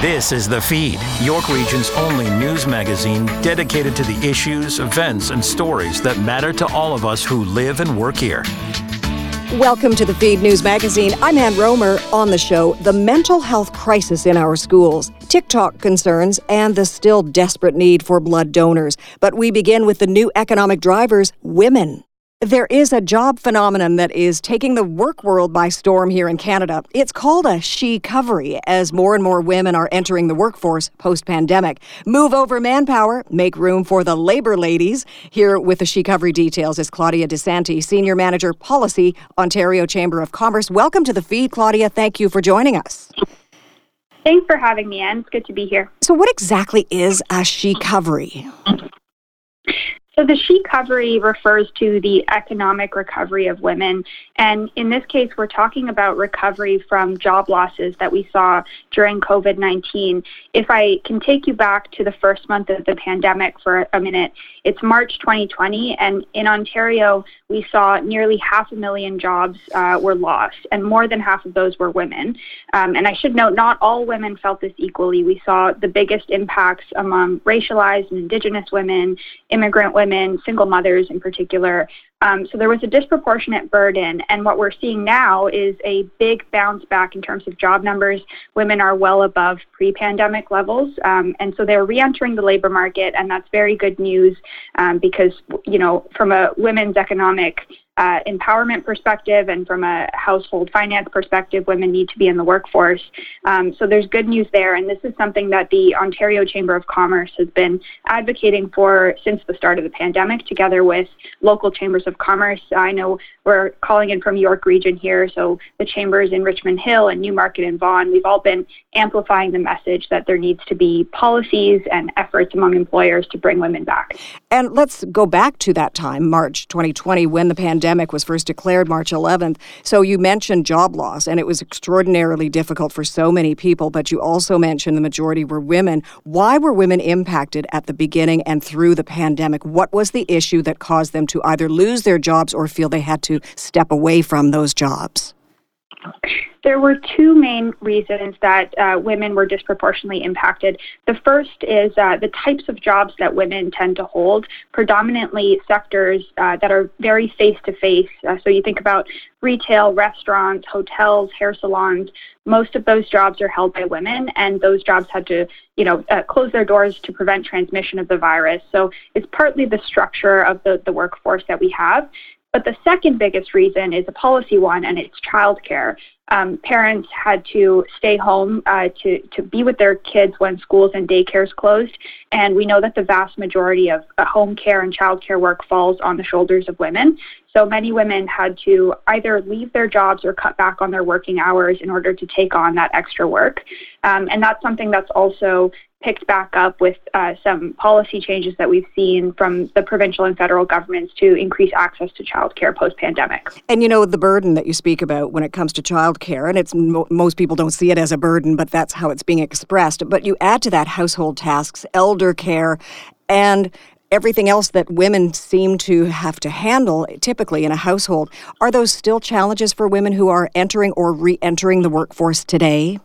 This is The Feed, York Region's only news magazine dedicated to the issues, events, and stories that matter to all of us who live and work here. Welcome to the Feed News Magazine. I'm Ann Rohmer. On the show, the mental health crisis in our schools, TikTok concerns, and the still desperate need for blood donors. But we begin with the new economic drivers women. There is a job phenomenon that is taking the work world by storm here in Canada. It's called a she-covery as more and more women are entering the workforce post-pandemic. Move over manpower, make room for the labor ladies. Here with the she-covery details is Claudia Dessanti, Senior Manager Policy, Ontario Chamber of Commerce. Welcome to the feed, Claudia. Thank you for joining us. Thanks for having me, Ann. It's good to be here. So what exactly is a she-covery? So the she recovery refers to the economic recovery of women. And in this case, we're talking about recovery from job losses that we saw during COVID 19. If I can take you back to the first month of the pandemic for a minute, it's March 2020, and in Ontario, we saw nearly half a million jobs uh, were lost, and more than half of those were women. Um, and I should note, not all women felt this equally. We saw the biggest impacts among racialized and Indigenous women, immigrant women, single mothers in particular. Um, so there was a disproportionate burden, and what we're seeing now is a big bounce back in terms of job numbers. Women are well above pre-pandemic levels, um, and so they're re-entering the labor market, and that's very good news um, because you know from a women's economic uh, empowerment perspective and from a household finance perspective, women need to be in the workforce. Um, so there's good news there, and this is something that the Ontario Chamber of Commerce has been advocating for since the start of the pandemic, together with local chambers of commerce. I know we're calling in from York Region here, so the chambers in Richmond Hill and Newmarket and Vaughan, we've all been amplifying the message that there needs to be policies and efforts among employers to bring women back. And let's go back to that time, March 2020, when the pandemic pandemic was first declared March 11th. So you mentioned job loss, and it was extraordinarily difficult for so many people, but you also mentioned the majority were women. Why were women impacted at the beginning and through the pandemic? What was the issue that caused them to either lose their jobs or feel they had to step away from those jobs? There were two main reasons that uh, women were disproportionately impacted. The first is uh, the types of jobs that women tend to hold, predominantly sectors uh, that are very face to face. So you think about retail, restaurants, hotels, hair salons. Most of those jobs are held by women, and those jobs had to, you know, uh, close their doors to prevent transmission of the virus. So it's partly the structure of the, the workforce that we have. But the second biggest reason is a policy one, and it's childcare. Um, parents had to stay home uh, to, to be with their kids when schools and daycares closed. And we know that the vast majority of uh, home care and childcare work falls on the shoulders of women. So many women had to either leave their jobs or cut back on their working hours in order to take on that extra work. Um, and that's something that's also picked back up with uh, some policy changes that we've seen from the provincial and federal governments to increase access to childcare post pandemic. And you know, the burden that you speak about when it comes to childcare, and it's mo- most people don't see it as a burden, but that's how it's being expressed. But you add to that household tasks, elder care, and everything else that women seem to have to handle typically in a household. Are those still challenges for women who are entering or re entering the workforce today?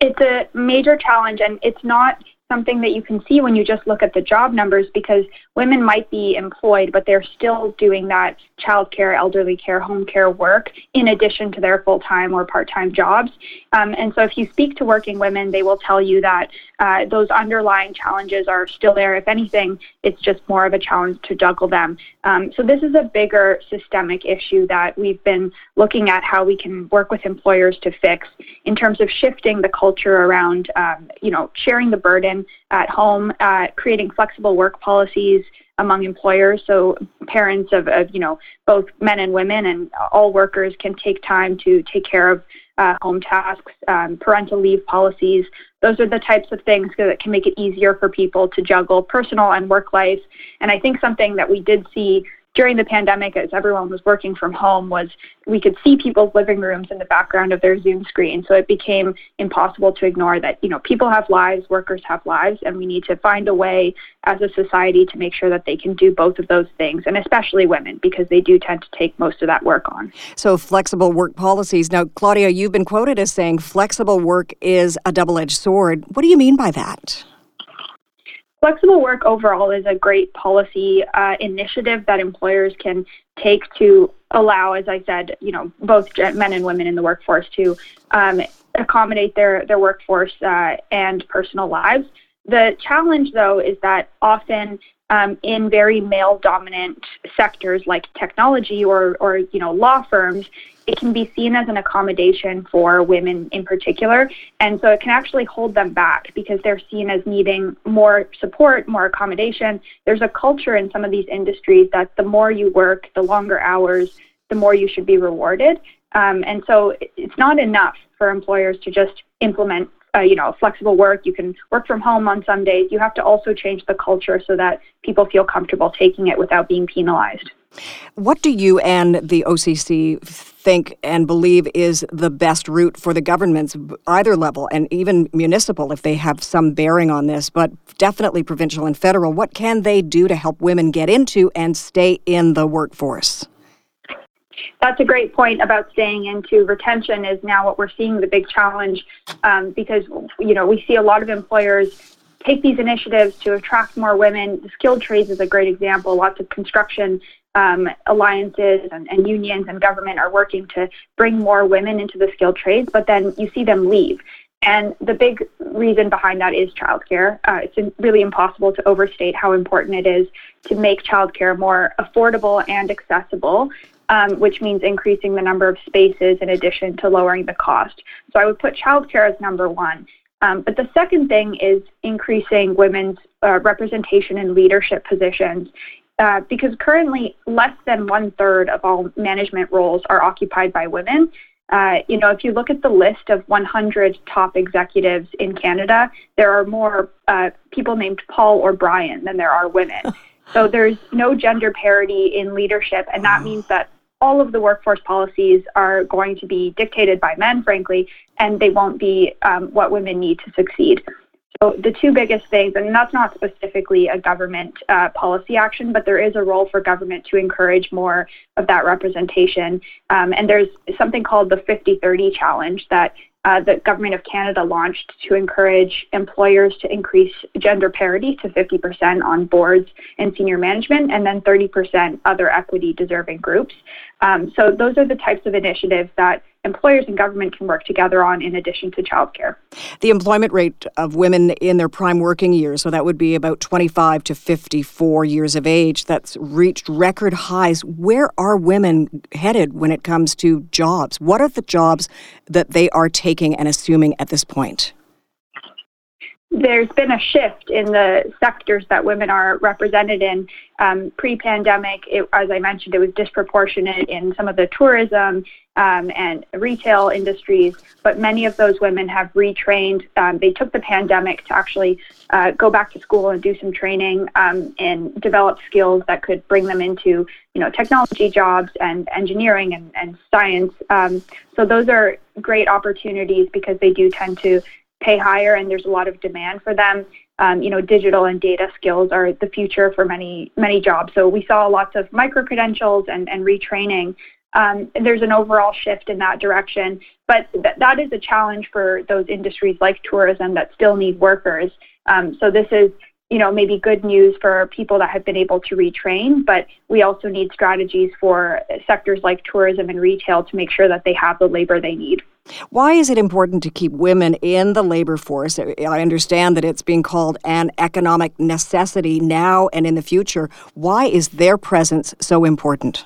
It's a major challenge, and it's not something that you can see when you just look at the job numbers because women might be employed, but they're still doing that child care, elderly care, home care work in addition to their full time or part time jobs. Um, and so, if you speak to working women, they will tell you that uh, those underlying challenges are still there. If anything, it's just more of a challenge to juggle them. Um, so, this is a bigger systemic issue that we've been looking at how we can work with employers to fix in terms of shifting the culture around, um, you know, sharing the burden at home, uh, creating flexible work policies among employers. So parents of, of, you know both men and women and all workers can take time to take care of uh, home tasks um, parental leave policies. Those are the types of things that can make it easier for people to juggle personal and work life. And i think something that we did see during the pandemic, as everyone was working from home, was we could see people's living rooms in the background of their Zoom screen. So it became impossible to ignore that, you know, people have lives, workers have lives, and we need to find a way as a society to make sure that they can do both of those things, and especially women, because they do tend to take most of that work on. So flexible work policies. Now, Claudia, you've been quoted as saying flexible work is a double edged sword. What do you mean by that? Flexible work overall is a great policy uh, initiative that employers can take to allow, as I said, you know, both men and women in the workforce to um, accommodate their their workforce uh, and personal lives. The challenge, though, is that often um, in very male dominant sectors like technology or, or you know law firms it can be seen as an accommodation for women in particular. And so it can actually hold them back because they're seen as needing more support more accommodation. There's a culture in some of these industries that the more you work the longer hours the more you should be rewarded. Um, and so it's not enough for employers to just implement uh, you know, flexible work. You can work from home on some days. You have to also change the culture so that people feel comfortable taking it without being penalized. What do you and the OCC think and believe is the best route for the governments, either level, and even municipal if they have some bearing on this, but definitely provincial and federal? What can they do to help women get into and stay in the workforce? That's a great point about staying into retention is now what we're seeing the big challenge um, because you know we see a lot of employers take these initiatives to attract more women. The skilled trades is a great example. Lots of construction um, alliances and, and, unions and government are working to bring more women into the skilled trades, but then you see them leave. And the big reason behind that is childcare. Uh, it's really impossible to overstate how important it is to make childcare more affordable and accessible um, which means increasing the number of spaces in addition to lowering the cost. So I would put childcare as number one. Um, but the second thing is increasing women's uh, representation in leadership positions. Uh, because currently, less than one third of all management roles are occupied by women. Uh, you know, if you look at the list of 100 top executives in Canada, there are more uh, people named Paul or Brian than there are women. So there's no gender parity in leadership, and that means that all of the workforce policies are going to be dictated by men, frankly, and they won't be um, what women need to succeed. So the two biggest things, and that's not specifically a government uh, policy action, but there is a role for government to encourage more of that representation. Um, and there's something called the 50-30 challenge that uh, the government of Canada launched to encourage employers to increase gender parity to 50% on boards and senior management, and then 30% other equity deserving groups. Um, so those are the types of initiatives that employers and government can work together on in addition to childcare. The employment rate of women in their prime working years, so that would be about 25 to 54 years of age, that's reached record highs. Where are women headed when it comes to jobs? What are the jobs that they are taking and assuming at this point? There's been a shift in the sectors that women are represented in. Um, pre-pandemic, it, as I mentioned, it was disproportionate in some of the tourism um, and retail industries, but many of those women have retrained. Um, they took the pandemic to actually uh, go back to school and do some training um, and develop skills that could bring them into, you know, technology jobs and engineering and, and science. Um, so those are great opportunities because they do tend to pay higher and there's a lot of demand for them. Um, you know, digital and data skills are the future for many many jobs. So we saw lots of micro credentials and, and retraining. Um, there's an overall shift in that direction, but th- that is a challenge for those industries like tourism that still need workers. Um, so this is you know, maybe good news for people that have been able to retrain, but we also need strategies for sectors like tourism and retail to make sure that they have the labor they need. Why is it important to keep women in the labor force? I understand that it's being called an economic necessity now and in the future. Why is their presence so important?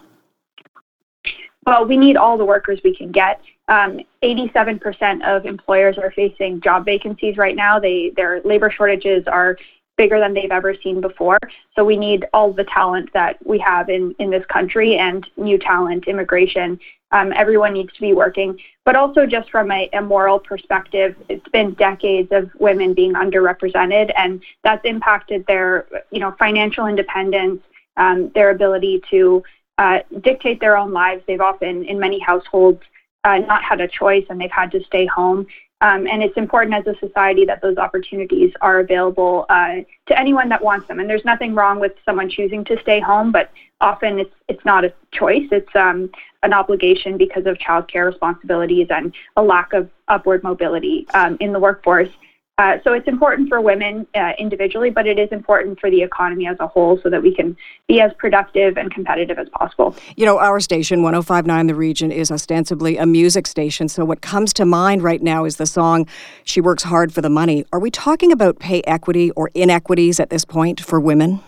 Well, we need all the workers we can get. Um, 87% of employers are facing job vacancies right now. They, their labor shortages are bigger than they've ever seen before. So we need all the talent that we have in, in this country and new talent, immigration. Um, everyone needs to be working. But also just from a, a moral perspective, it's been decades of women being underrepresented and that's impacted their, you know, financial independence, um, their ability to uh, dictate their own lives. They've often, in many households, uh, not had a choice and they've had to stay home. Um, and it's important as a society that those opportunities are available uh, to anyone that wants them. And there's nothing wrong with someone choosing to stay home, but often it's it's not a choice. It's um, an obligation because of childcare responsibilities and a lack of upward mobility um, in the workforce. Uh, so it's important for women uh, individually, but it is important for the economy as a whole so that we can be as productive and competitive as possible. You know, our station, 1059 The Region, is ostensibly a music station. So what comes to mind right now is the song She Works Hard for the Money. Are we talking about pay equity or inequities at this point for women?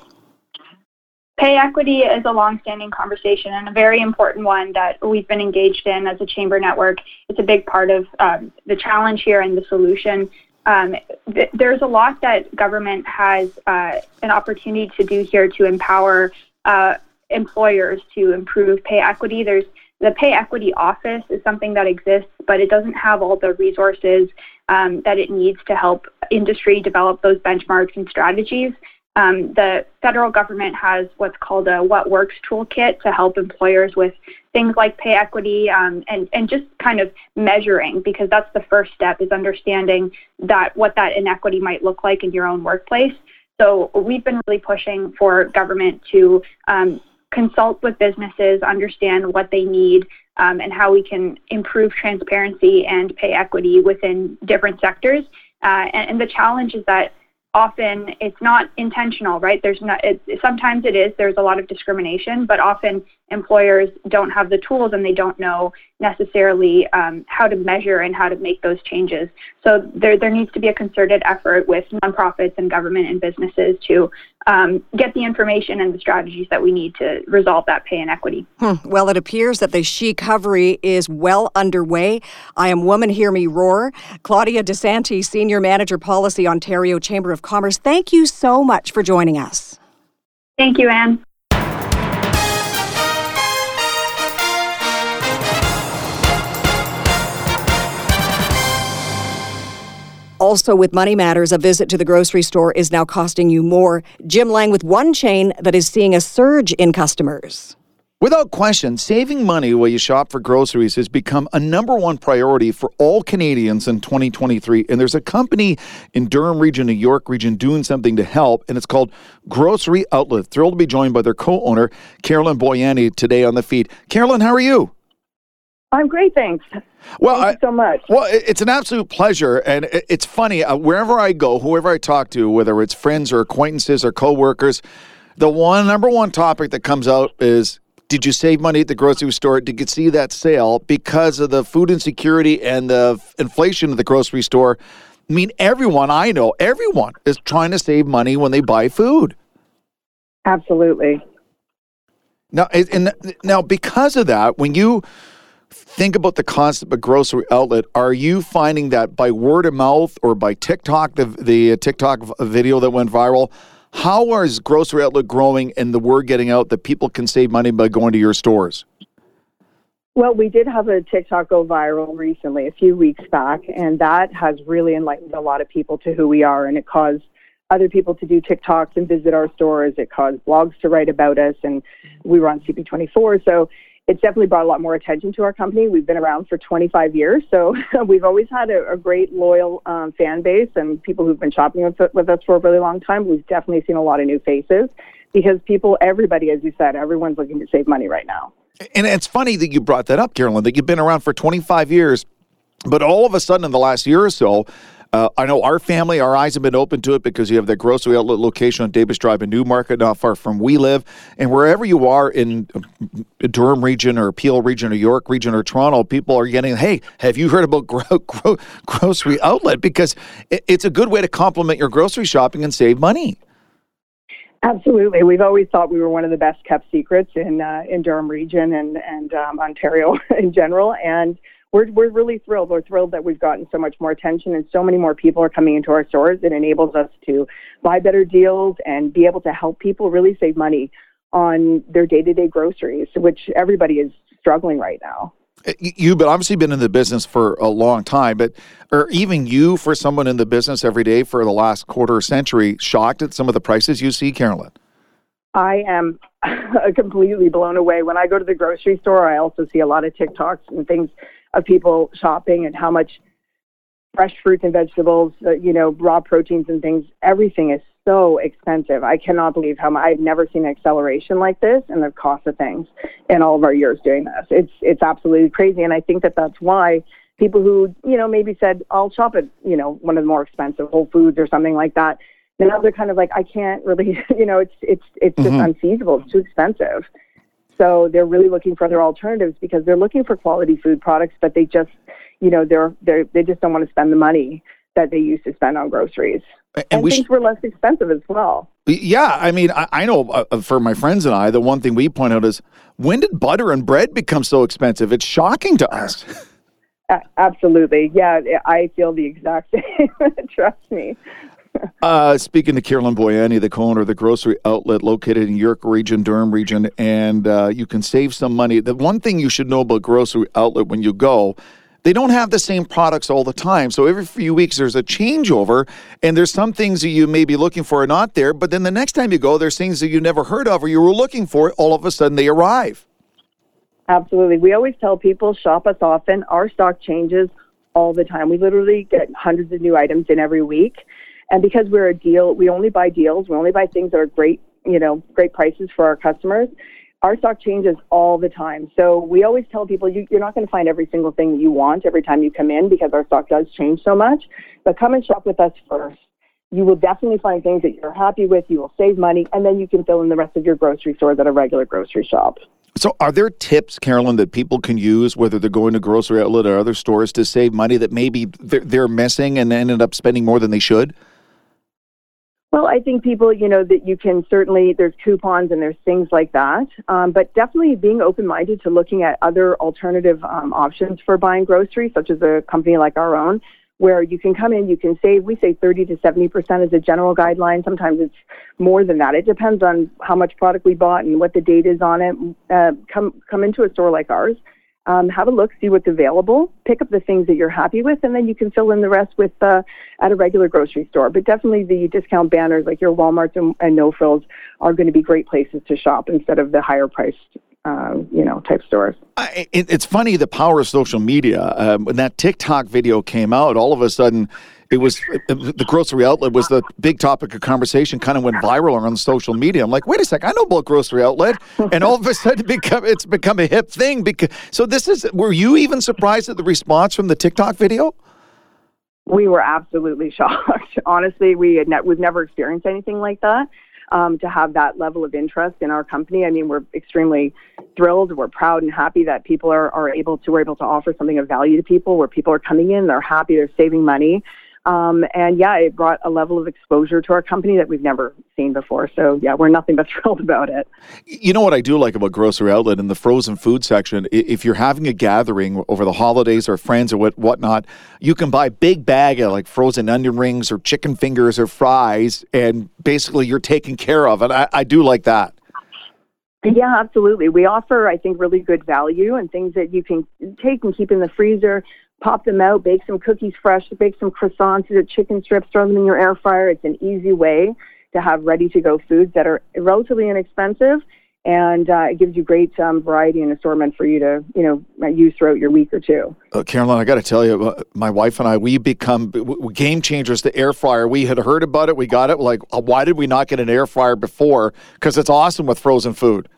Pay equity is a long-standing conversation and a very important one that we've been engaged in as a chamber network. It's a big part of um, the challenge here and the solution um, th- there's a lot that government has uh, an opportunity to do here to empower uh, employers to improve pay equity. There's the pay equity office is something that exists, but it doesn't have all the resources um, that it needs to help industry develop those benchmarks and strategies. Um, the federal government has what's called a What Works toolkit to help employers with things like pay equity um, and, and just kind of measuring, because that's the first step is understanding that what that inequity might look like in your own workplace. So we've been really pushing for government to um, consult with businesses, understand what they need, um, and how we can improve transparency and pay equity within different sectors. Uh, and, and the challenge is that often it's not intentional, right? There's not. It, sometimes it is. There's a lot of discrimination, but often employers don't have the tools and they don't know necessarily um, how to measure and how to make those changes. So there there needs to be a concerted effort with nonprofits and government and businesses to um, get the information and the strategies that we need to resolve that pay inequity. Hmm. Well, it appears that the Shecovery is well underway. I am Woman Hear Me Roar. Claudia Dessanti, Senior Manager Policy, Ontario Chamber of Commerce, thank you so much for joining us. Thank you, Ann. Also, with Money Matters, a visit to the grocery store is now costing you more. Jim Lang with one chain that is seeing a surge in customers. Without question, saving money while you shop for groceries has become a number one priority for all Canadians in 2023. And there's a company in Durham region, New York region, doing something to help, and it's called Grocery Outlet. Thrilled to be joined by their co-owner, Carolyn Boyani, today on the feed. Carolyn, how are you? I'm great, thanks. Well, Thank you so much. Well, it's an absolute pleasure, and it's funny. Uh, wherever I go, whoever I talk to, whether it's friends or acquaintances or coworkers, the one number one topic that comes out is did you save money at the grocery store? Did you see that sale because of the food insecurity and the inflation at the grocery store? I mean, everyone I know, everyone is trying to save money when they buy food. Absolutely. Now, and now because of that, when you think about the concept of grocery outlet, are you finding that by word of mouth or by TikTok, the the TikTok video that went viral? How is grocery outlet growing and the word getting out that people can save money by going to your stores? Well, we did have a TikTok go viral recently, a few weeks back, and that has really enlightened a lot of people to who we are, and it caused other people to do TikToks and visit our stores. It caused blogs to write about us, and we were on CP24. So it's definitely brought a lot more attention to our company. We've been around for 25 years, so we've always had a, a great loyal um, fan base and people who've been shopping with, with us for a really long time. We've definitely seen a lot of new faces because people, everybody, as you said, everyone's looking to save money right now. And it's funny that you brought that up, Carolyn, that you've been around for 25 years. But all of a sudden, in the last year or so, uh, I know our family, our eyes have been open to it because you have the grocery outlet location on Davis Drive in Newmarket, not far from we live. And wherever you are in uh, Durham region or Peel region or York region or Toronto, people are getting, hey, have you heard about gro- gro- grocery outlet? Because it's a good way to complement your grocery shopping and save money. Absolutely, we've always thought we were one of the best kept secrets in uh, in Durham region and and um, Ontario in general, and we're, we're really thrilled. We're thrilled that we've gotten so much more attention and so many more people are coming into our stores. It enables us to buy better deals and be able to help people really save money on their day to day groceries, which everybody is struggling right now. Uh, you, but obviously been in the business for a long time, but or even you, for someone in the business every day for the last quarter century, shocked at some of the prices you see, Carolyn? I am completely blown away. When I go to the grocery store, I also see a lot of TikToks and things of people shopping and how much fresh fruits and vegetables, uh, you know, raw proteins and things. Everything is so expensive. I cannot believe how much, I've never seen an acceleration like this in the cost of things in all of our years doing this. It's it's absolutely crazy, and I think that that's why people who you know maybe said I'll shop at you know one of the more expensive Whole Foods or something like that. Now they're kind of like I can't really you know it's it's it's just mm-hmm. unfeasible. It's too expensive. So they're really looking for other alternatives because they're looking for quality food products, but they just you know they're they're they just don't want to spend the money that they used to spend on groceries. And, and things sh- were less expensive as well. Yeah, I mean, I, I know uh, for my friends and I, the one thing we point out is when did butter and bread become so expensive? It's shocking to us. absolutely. Yeah, I feel the exact same. Trust me. uh, speaking to Carolyn Boyani, the co-owner of the grocery outlet located in York Region, Durham Region, and uh, you can save some money. The one thing you should know about grocery outlet when you go, they don't have the same products all the time. So every few weeks there's a changeover, and there's some things that you may be looking for are not there. But then the next time you go, there's things that you never heard of or you were looking for. All of a sudden they arrive. Absolutely. We always tell people shop us often. Our stock changes all the time. We literally get hundreds of new items in every week. And because we're a deal, we only buy deals. We only buy things that are great, you know, great prices for our customers. Our stock changes all the time. So we always tell people you, you're not going to find every single thing that you want every time you come in because our stock does change so much. But come and shop with us first. You will definitely find things that you're happy with. You will save money, and then you can fill in the rest of your grocery stores at a regular grocery shop. So, are there tips, Carolyn, that people can use, whether they're going to grocery outlet or other stores, to save money that maybe they're, they're missing and ended up spending more than they should? Well, I think people, you know, that you can certainly, there's coupons and there's things like that. Um, but definitely being open minded to looking at other alternative um, options for buying groceries, such as a company like our own, where you can come in, you can save, we say 30 to 70% is a general guideline. Sometimes it's more than that. It depends on how much product we bought and what the date is on it. Uh, come, come into a store like ours. Um, have a look, see what's available, pick up the things that you're happy with, and then you can fill in the rest with uh, at a regular grocery store. But definitely the discount banners like your WalMarts and, and No Frills are going to be great places to shop instead of the higher priced um, you know, type stores. I, it, it's funny the power of social media. Um, when that TikTok video came out, all of a sudden, it was the grocery outlet was the big topic of conversation. Kind of went viral on social media. I'm like, wait a sec, I know about grocery outlet, and all of a sudden, it become it's become a hip thing. Because so this is. Were you even surprised at the response from the TikTok video? We were absolutely shocked. Honestly, we had ne- we've never experienced anything like that um, to have that level of interest in our company. I mean, we're extremely thrilled. We're proud and happy that people are, are able to, we're able to offer something of value to people where people are coming in, they're happy, they're saving money. Um, and yeah, it brought a level of exposure to our company that we've never seen before. So yeah, we're nothing but thrilled about it. You know what I do like about Grocery Outlet in the frozen food section? If you're having a gathering over the holidays or friends or what whatnot, you can buy big bag of like frozen onion rings or chicken fingers or fries, and basically you're taken care of. And I, I do like that. Yeah, absolutely. We offer, I think, really good value and things that you can take and keep in the freezer pop them out, bake some cookies fresh, bake some croissants or chicken strips, throw them in your air fryer. It's an easy way to have ready to go foods that are relatively inexpensive and uh, it gives you great um, variety and assortment for you to you know use throughout your week or two. Uh, Carolyn, I got to tell you, uh, my wife and I we become game changers. The air fryer, we had heard about it, we got it. Like, uh, why did we not get an air fryer before? Because it's awesome with frozen food.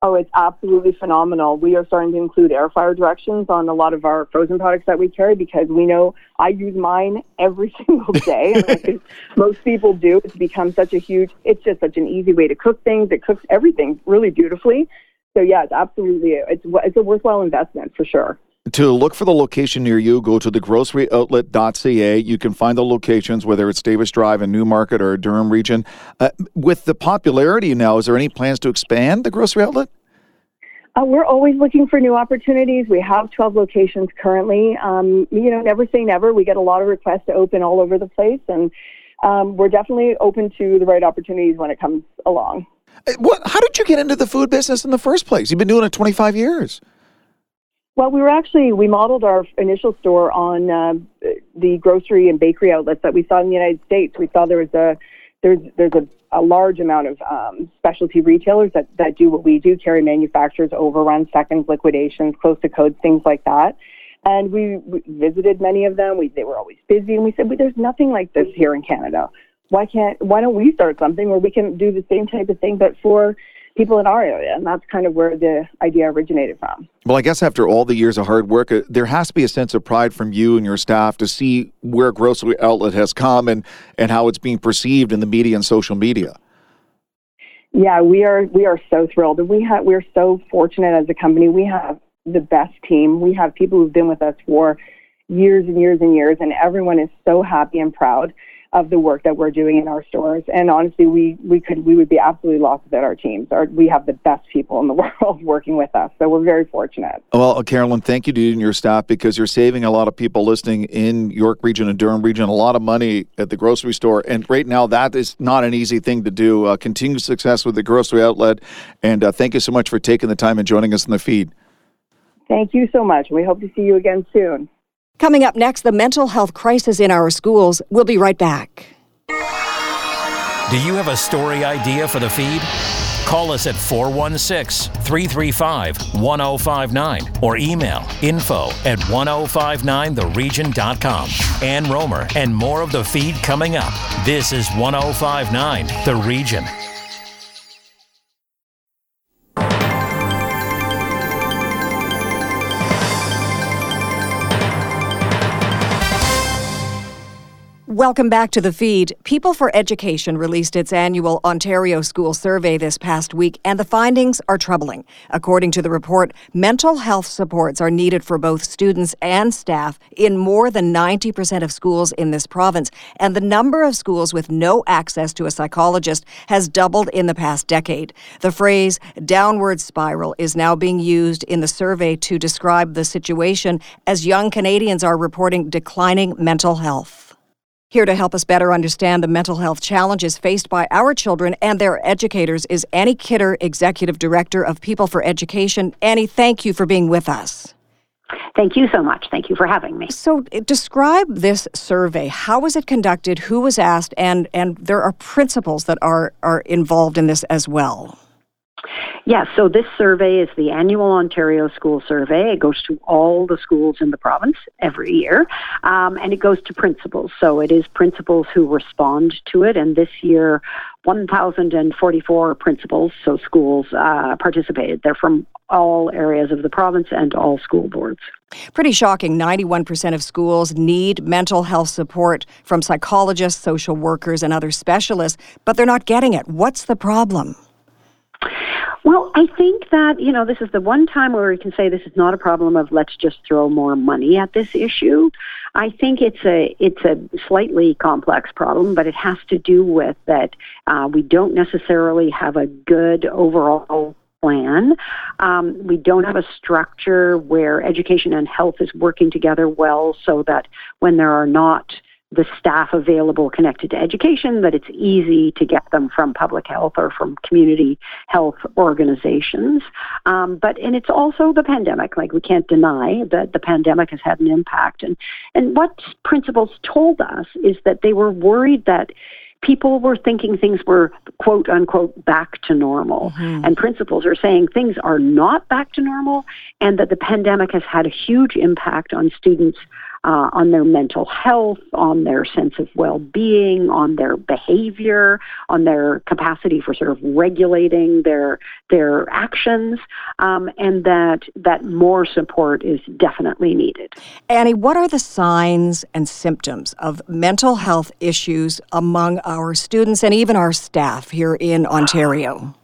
Oh, it's absolutely phenomenal. We are starting to include air fryer directions on a lot of our frozen products that we carry because we know I use mine every single day. most people do. It's become such a huge, it's just such an easy way to cook things. It cooks everything really beautifully. So yeah, it's absolutely, it's, it's a worthwhile investment for sure. To look for the location near you, go to thegroceryoutlet.ca. You can find the locations, whether it's Davis Drive in Newmarket or Durham region. Uh, with the popularity now, is there any plans to expand the grocery outlet? Uh, we're always looking for new opportunities. We have 12 locations currently. Um, you know, never say never. We get a lot of requests to open all over the place, and um, we're definitely open to the right opportunities when it comes along. Uh, what, how did you get into the food business in the first place? You've been doing it 25 years. Well, we were actually we modeled our initial store on uh, the grocery and bakery outlets that we saw in the United States. We saw there was a there's there's a, a large amount of um, specialty retailers that, that do what we do, carry manufacturers, overrun seconds, liquidations, close to codes, things like that. And we, we visited many of them. We, they were always busy, and we said, well, "There's nothing like this here in Canada. Why can't? Why don't we start something where we can do the same type of thing, but for people in our area?" And that's kind of where the idea originated from. Well, I guess after all the years of hard work, uh, there has to be a sense of pride from you and your staff to see where Grocery Outlet has come and and how it's being perceived in the media and social media. Yeah, we are we are so thrilled, and we have we're so fortunate as a company. We have the best team. We have people who've been with us for years and years and years, and everyone is so happy and proud of the work that we're doing in our stores. And honestly, we, we could we would be absolutely lost without our teams. Our, we have the best people in the world working with us, so we're very fortunate. Well, Carolyn, thank you to you and your staff because you're saving a lot of people listening in York Region and Durham Region a lot of money at the grocery store. And right now, that is not an easy thing to do. Uh, continued success with the grocery outlet, and uh, thank you so much for taking the time and joining us in the feed. Thank you so much. We hope to see you again soon. Coming up next, the mental health crisis in our schools. We'll be right back. Do you have a story idea for the feed? Call us at 416 335 1059 or email info at 1059theregion.com. Ann Rohmer and more of the feed coming up. This is 1059 The Region. Welcome back to the feed. People for Education released its annual Ontario School Survey this past week, and the findings are troubling. According to the report, mental health supports are needed for both students and staff in more than 90% of schools in this province, and the number of schools with no access to a psychologist has doubled in the past decade. The phrase downward spiral is now being used in the survey to describe the situation as young Canadians are reporting declining mental health. Here to help us better understand the mental health challenges faced by our children and their educators is Annie Kidder, Executive Director of People for Education. Annie, thank you for being with us. Thank you so much. Thank you for having me. So, eh, describe this survey. How was it conducted? Who was asked? And and there are principals that are are involved in this as well. Yes, yeah, so this survey is the annual Ontario School Survey. It goes to all the schools in the province every year, um, and it goes to principals. So it is principals who respond to it, and this year, 1,044 principals, so schools, uh, participated. They're from all areas of the province and all school boards. Pretty shocking. 91% of schools need mental health support from psychologists, social workers, and other specialists, but they're not getting it. What's the problem? Well, I think that, you know, this is the one time where we can say this is not a problem of let's just throw more money at this issue. I think it's a it's a slightly complex problem, but it has to do with that uh, we don't necessarily have a good overall plan. Um, we don't have a structure where education and health is working together well so that when there are not the staff available connected to education, that it's easy to get them from public health or from community health organizations. Um, but and it's also the pandemic. Like we can't deny that the pandemic has had an impact. And and what principals told us is that they were worried that people were thinking things were quote unquote back to normal. Mm-hmm. And principals are saying things are not back to normal and that the pandemic has had a huge impact on students uh, on their mental health, on their sense of well being, on their behavior, on their capacity for sort of regulating their their actions, um, and that that more support is definitely needed. Annie, what are the signs and symptoms of mental health issues among our students and even our staff here in Ontario?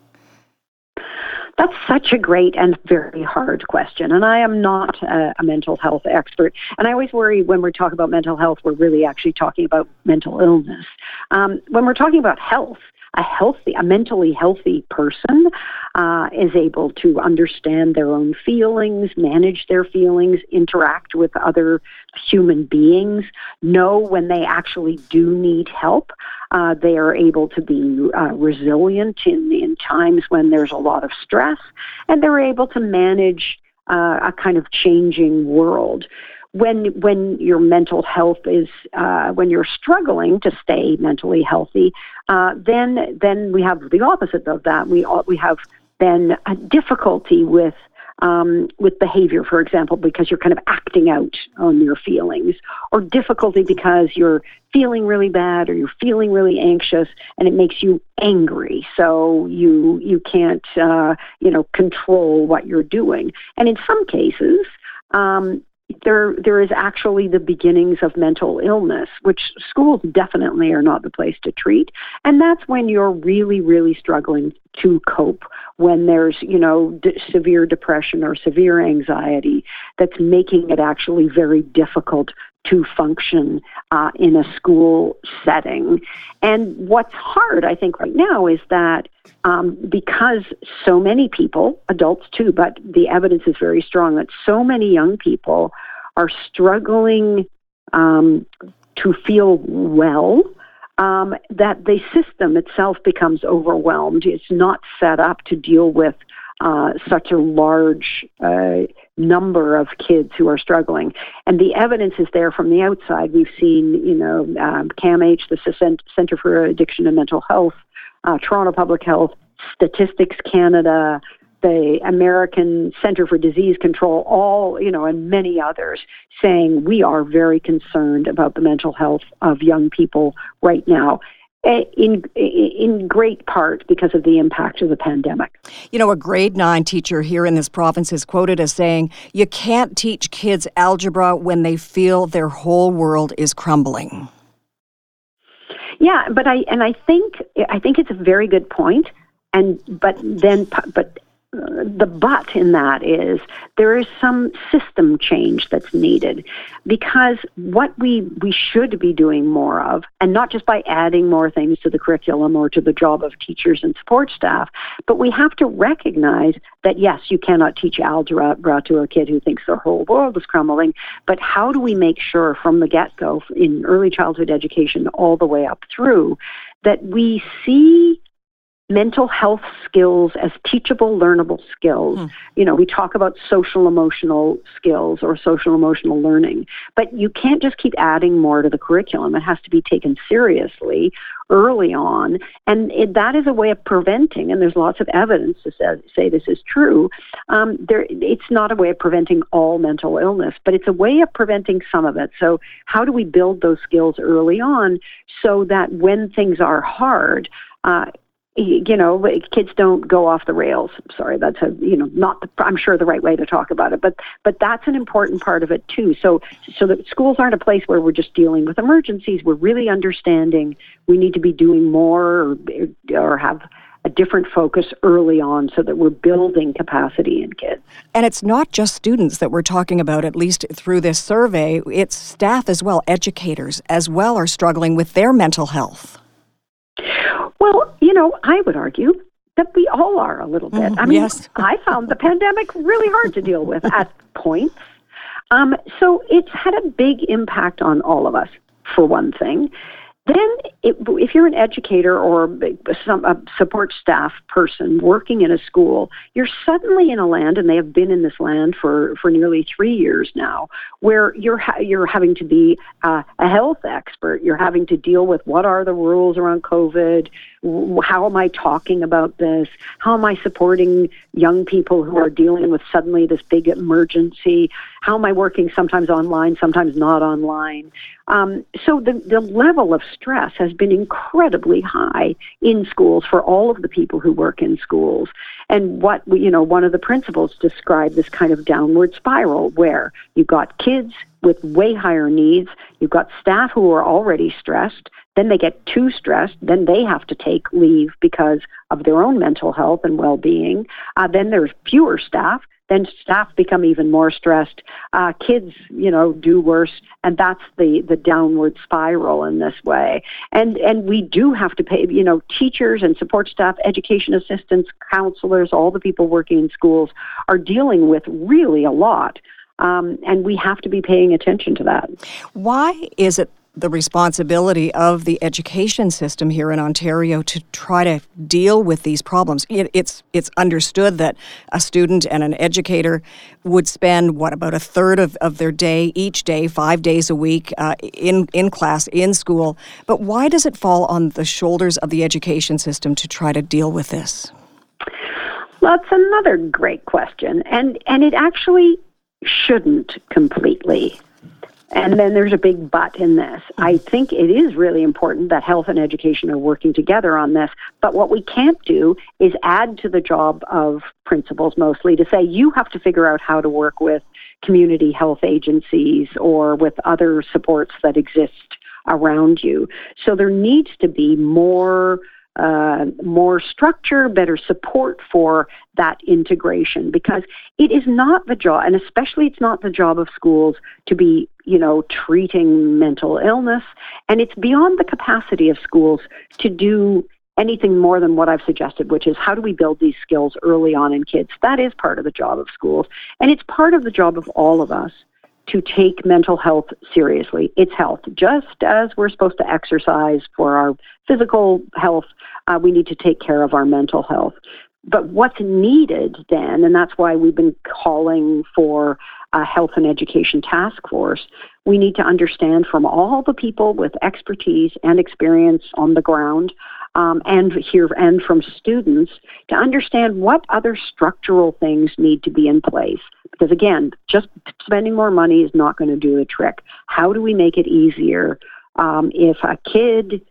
That's such a great and very hard question. And I am not a, a, mental health expert. And I always worry when we talk about mental health, we're really actually talking about mental illness. Um, when we're talking about health, a healthy, a mentally healthy person uh, is able to understand their own feelings, manage their feelings, interact with other human beings, know when they actually do need help. Uh, they are able to be uh, resilient in, in times when there's a lot of stress, and they're able to manage uh, a kind of changing world when when your mental health is uh, when you're struggling to stay mentally healthy, uh, then then we have the opposite of that. We we have then a difficulty with um, with behavior, for example, because you're kind of acting out on your feelings, or difficulty because you're feeling really bad or you're feeling really anxious, and it makes you angry. So you you can't uh, you know control what you're doing, and in some cases. Um, there there is actually the beginnings of mental illness, which schools definitely are not the place to treat. And that's when you're really, really struggling to cope. When there's you know d- severe depression or severe anxiety that's making it actually very difficult to function uh, in a school setting. And what's hard, I think, right now is that um, because so many people, adults too, but the evidence is very strong that so many young people are struggling um, to feel well. Um, that the system itself becomes overwhelmed. It's not set up to deal with uh, such a large uh, number of kids who are struggling. And the evidence is there from the outside. We've seen, you know, um, CAMH, the Center for Addiction and Mental Health, uh, Toronto Public Health, Statistics Canada, the American Center for Disease Control, all, you know, and many others saying we are very concerned about the mental health of young people right now in in great part because of the impact of the pandemic. You know, a grade 9 teacher here in this province is quoted as saying, "You can't teach kids algebra when they feel their whole world is crumbling." Yeah, but I and I think I think it's a very good point and but then but the but in that is there is some system change that's needed because what we we should be doing more of and not just by adding more things to the curriculum or to the job of teachers and support staff but we have to recognize that yes you cannot teach algebra uh, to a kid who thinks their whole world is crumbling but how do we make sure from the get-go in early childhood education all the way up through that we see mental health skills as teachable, learnable skills. Hmm. You know, we talk about social emotional skills or social emotional learning, but you can't just keep adding more to the curriculum. It has to be taken seriously early on, and it, that is a way of preventing. And there's lots of evidence to say, say this is true. Um, there, it's not a way of preventing all mental illness, but it's a way of preventing some of it. So, how do we build those skills early on so that when things are hard, uh, you know kids don't go off the rails sorry that's a you know not the, i'm sure the right way to talk about it but but that's an important part of it too so so that schools aren't a place where we're just dealing with emergencies we're really understanding we need to be doing more or, or have a different focus early on so that we're building capacity in kids. And it's not just students that we're talking about, at least through this survey, it's staff as well, educators as well are struggling with their mental health. Well, you know, I would argue that we all are a little bit. Mm, I mean, yes. I found the pandemic really hard to deal with at points. Um, so it's had a big impact on all of us, for one thing. Then, it, if you're an educator or some a support staff person working in a school, you're suddenly in a land, and they have been in this land for, for nearly three years now, where you're ha- you're having to be uh, a health expert. You're having to deal with what are the rules around COVID, how am I talking about this? How am I supporting young people who are dealing with suddenly this big emergency? How am I working sometimes online, sometimes not online? Um, so the, the level of stress has been incredibly high in schools for all of the people who work in schools. And what, we, you know, one of the principals described this kind of downward spiral where you've got kids with way higher needs, you've got staff who are already stressed, then they get too stressed. Then they have to take leave because of their own mental health and well being. Uh, then there's fewer staff. Then staff become even more stressed. Uh, kids, you know, do worse, and that's the the downward spiral in this way. And and we do have to pay, you know, teachers and support staff, education assistants, counselors, all the people working in schools are dealing with really a lot. Um, and we have to be paying attention to that. Why is it the responsibility of the education system here in Ontario to try to deal with these problems. It, it's it's understood that a student and an educator would spend what about a third of, of their day each day, five days a week, uh, in in class in school. But why does it fall on the shoulders of the education system to try to deal with this? That's another great question, and and it actually shouldn't completely. And then there's a big but in this. I mm-hmm. think it is really important that health and education are working together on this. But what we can't do is add to the job of principals mostly to say you have to figure out how to work with community health agencies or with other supports that exist around you. So there needs to be more uh, more structure, better support for that integration because it is not the job, and especially it's not the job of schools to be, you know, treating mental illness, and it's beyond the capacity of schools to do anything more than what I've suggested, which is how do we build these skills early on in kids? That is part of the job of schools, and it's part of the job of all of us to take mental health seriously. It's health. Just as we're supposed to exercise for our physical health, uh, we need to take care of our mental health. But what's needed then, and that's why we've been calling for a health and education task force, we need to understand from all the people with expertise and experience on the ground um, and here and from students to understand what other structural things need to be in place. Because again, just spending more money is not going to do the trick. How do we make it easier? Um, if a kid,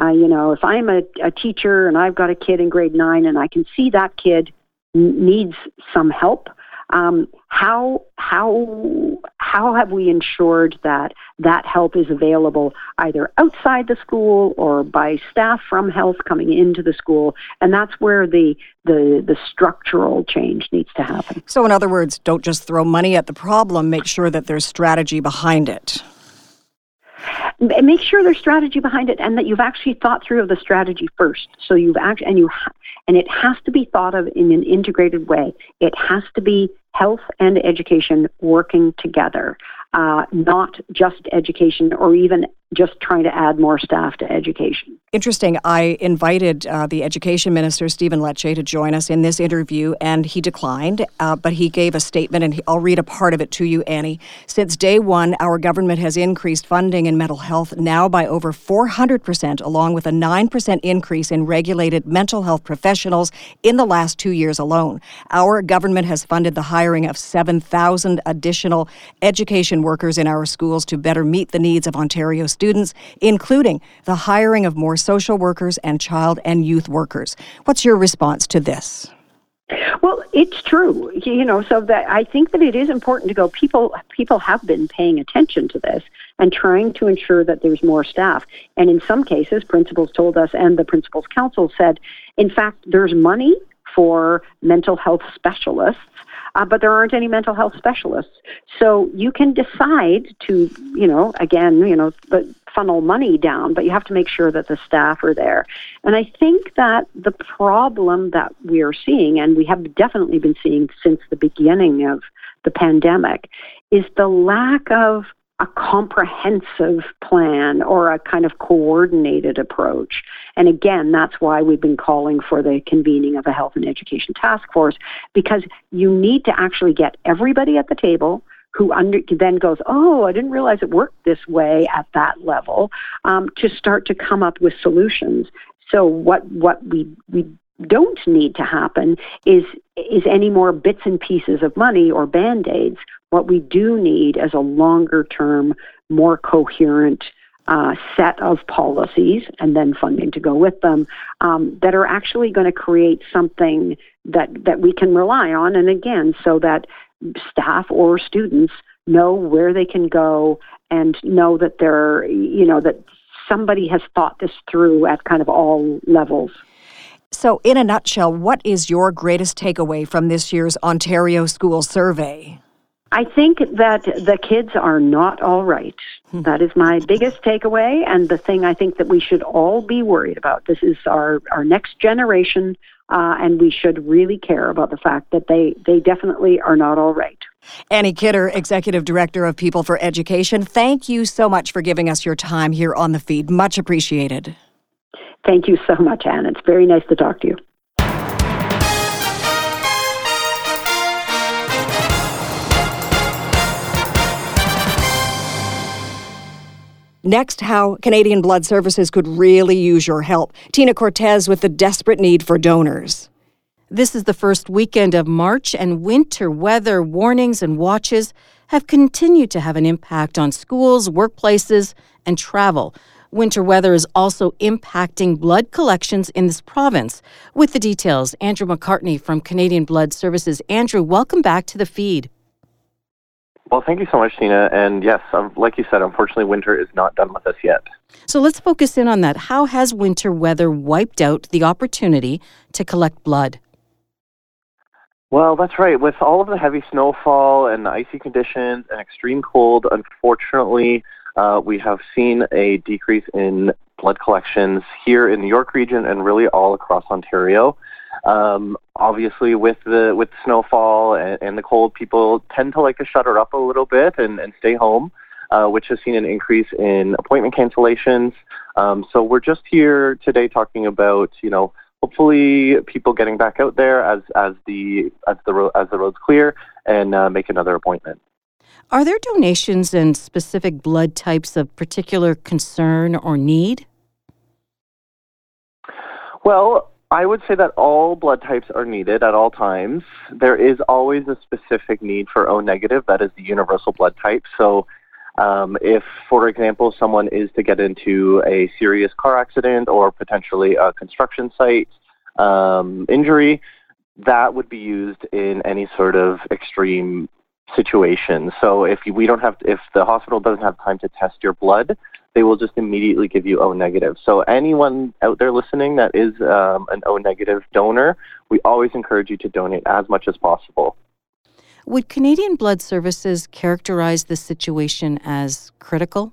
uh, you know, if I'm a, a teacher and I've got a kid in grade nine and I can see that kid needs some help, um, how how how have we ensured that that help is available either outside the school or by staff from health coming into the school? And that's where the the the structural change needs to happen. So, in other words, don't just throw money at the problem. Make sure that there's strategy behind it make sure there's strategy behind it and that you've actually thought through the strategy first so you've actually and you ha- and it has to be thought of in an integrated way. It has to be health and education working together, uh, not just education or even just trying to add more staff to education. Interesting. I invited uh, the education minister, Stephen Lecce, to join us in this interview, and he declined. Uh, but he gave a statement, and he, I'll read a part of it to you, Annie. Since day one, our government has increased funding in mental health now by over 400%, along with a 9% increase in regulated mental health professionals in the last two years alone. Our government has funded the hiring of 7,000 additional education workers in our schools to better meet the needs of Ontario students, including the hiring of more social workers and child and youth workers. What's your response to this? Well, it's true, you know. So that I think that it is important to go. People, people have been paying attention to this and trying to ensure that there's more staff. And in some cases, principals told us, and the principals council said, in fact, there's money for mental health specialists uh, but there aren't any mental health specialists. So you can decide to, you know, again, you know, but funnel money down, but you have to make sure that the staff are there. And I think that the problem that we are seeing, and we have definitely been seeing since the beginning of the pandemic, is the lack of a comprehensive plan or a kind of coordinated approach. And again, that's why we've been calling for the convening of a health and education task force because you need to actually get everybody at the table who under, then goes, oh, I didn't realize it worked this way at that level, um, to start to come up with solutions. So what what we we don't need to happen is is any more bits and pieces of money or band-aids. What we do need is a longer term more coherent uh, set of policies and then funding to go with them um, that are actually going to create something that that we can rely on. And again so that staff or students know where they can go and know that they're you know that somebody has thought this through at kind of all levels so, in a nutshell, what is your greatest takeaway from this year's Ontario School Survey? I think that the kids are not all right. Hmm. That is my biggest takeaway, and the thing I think that we should all be worried about. This is our, our next generation, uh, and we should really care about the fact that they, they definitely are not all right. Annie Kidder, Executive Director of People for Education, thank you so much for giving us your time here on the feed. Much appreciated. Thank you so much, Ann. It's very nice to talk to you. Next, how Canadian Blood Services could really use your help. Tina Cortese with the desperate need for donors. This is the first weekend of March, and winter weather warnings and watches have continued to have an impact on schools, workplaces, and travel. Winter weather is also impacting blood collections in this province. With the details, Andrew McCartney from Canadian Blood Services. Andrew, welcome back to the feed. Well, thank you so much, Tina. And yes, um, like you said, unfortunately, winter is not done with us yet. So let's focus in on that. How has winter weather wiped out the opportunity to collect blood? Well, that's right. With all of the heavy snowfall and the icy conditions and extreme cold, unfortunately, uh, we have seen a decrease in blood collections here in the York region and really all across Ontario. Um, obviously, with the with snowfall and, and, the cold, people tend to like to shutter up a little bit and, and stay home, uh, which has seen an increase in appointment cancellations. Um, so we're just here today talking about you know hopefully people getting back out there as as the as the as the roads clear and uh, make another appointment. Are there donations and specific blood types of particular concern or need? Well, I would say that all blood types are needed at all times. There is always a specific need for O negative, that is the universal blood type. So, um, if, for example, someone is to get into a serious car accident or potentially a construction site um, injury, that would be used in any sort of extreme situation. So, if we don't have, if the hospital doesn't have time to test your blood, they will just immediately give you O negative. So anyone out there listening that is um, an O negative donor, we always encourage you to donate as much as possible. Would Canadian Blood Services characterize the situation as critical?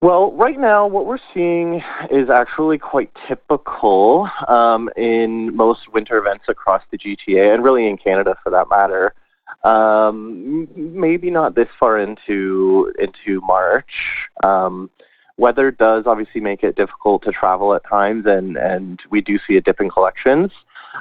Well, right now, what we're seeing is actually quite typical um, in most winter events across the GTA and really in Canada for that matter. Um, maybe not this far into into March. Um, weather does obviously make it difficult to travel at times, and and we do see a dip in collections.